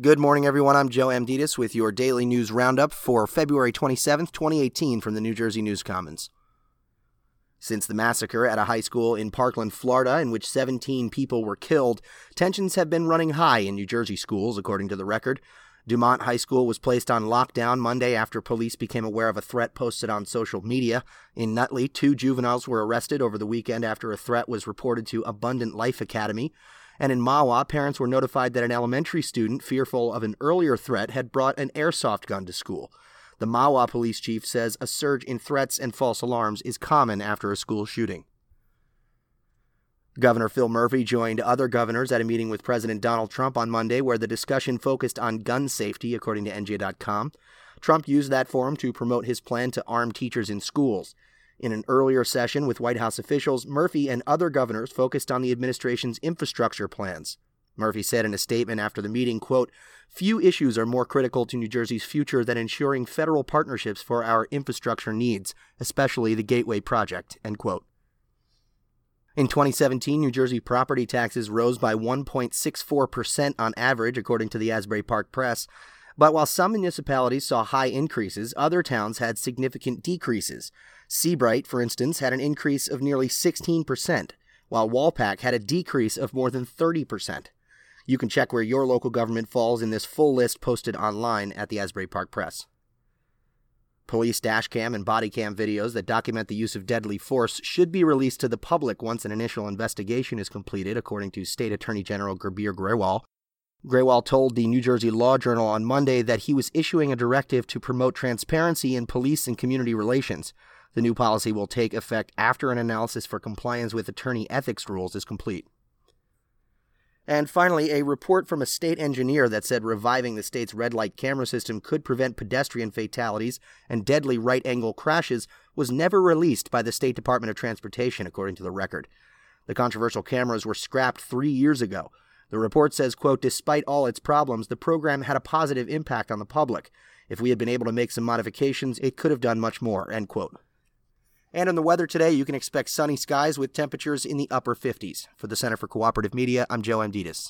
Good morning, everyone. I'm Joe Amditis with your daily news roundup for February 27th, 2018, from the New Jersey News Commons. Since the massacre at a high school in Parkland, Florida, in which 17 people were killed, tensions have been running high in New Jersey schools, according to the record. Dumont High School was placed on lockdown Monday after police became aware of a threat posted on social media. In Nutley, two juveniles were arrested over the weekend after a threat was reported to Abundant Life Academy. And in Mahwah, parents were notified that an elementary student, fearful of an earlier threat, had brought an airsoft gun to school. The Mahwah police chief says a surge in threats and false alarms is common after a school shooting. Governor Phil Murphy joined other governors at a meeting with President Donald Trump on Monday where the discussion focused on gun safety, according to NJ.com. Trump used that forum to promote his plan to arm teachers in schools. In an earlier session with White House officials, Murphy and other governors focused on the administration's infrastructure plans. Murphy said in a statement after the meeting, quote, "Few issues are more critical to New Jersey's future than ensuring federal partnerships for our infrastructure needs, especially the Gateway project." End quote. In 2017, New Jersey property taxes rose by 1.64% on average, according to the Asbury Park Press. But while some municipalities saw high increases, other towns had significant decreases. Sea Bright, for instance, had an increase of nearly 16%, while Walpack had a decrease of more than 30%. You can check where your local government falls in this full list posted online at the Asbury Park Press. Police dashcam and body cam videos that document the use of deadly force should be released to the public once an initial investigation is completed, according to State Attorney General Gurbir Grewal. Grewal told the New Jersey Law Journal on Monday that he was issuing a directive to promote transparency in police and community relations. The new policy will take effect after an analysis for compliance with attorney ethics rules is complete. And finally, a report from a state engineer that said reviving the state's red light camera system could prevent pedestrian fatalities and deadly right angle crashes was never released by the State Department of Transportation, according to the record. The controversial cameras were scrapped three years ago. The report says, quote, despite all its problems, the program had a positive impact on the public. If we had been able to make some modifications, it could have done much more, end quote. And in the weather today, you can expect sunny skies with temperatures in the upper 50s. For the Center for Cooperative Media, I'm Joe Amditis.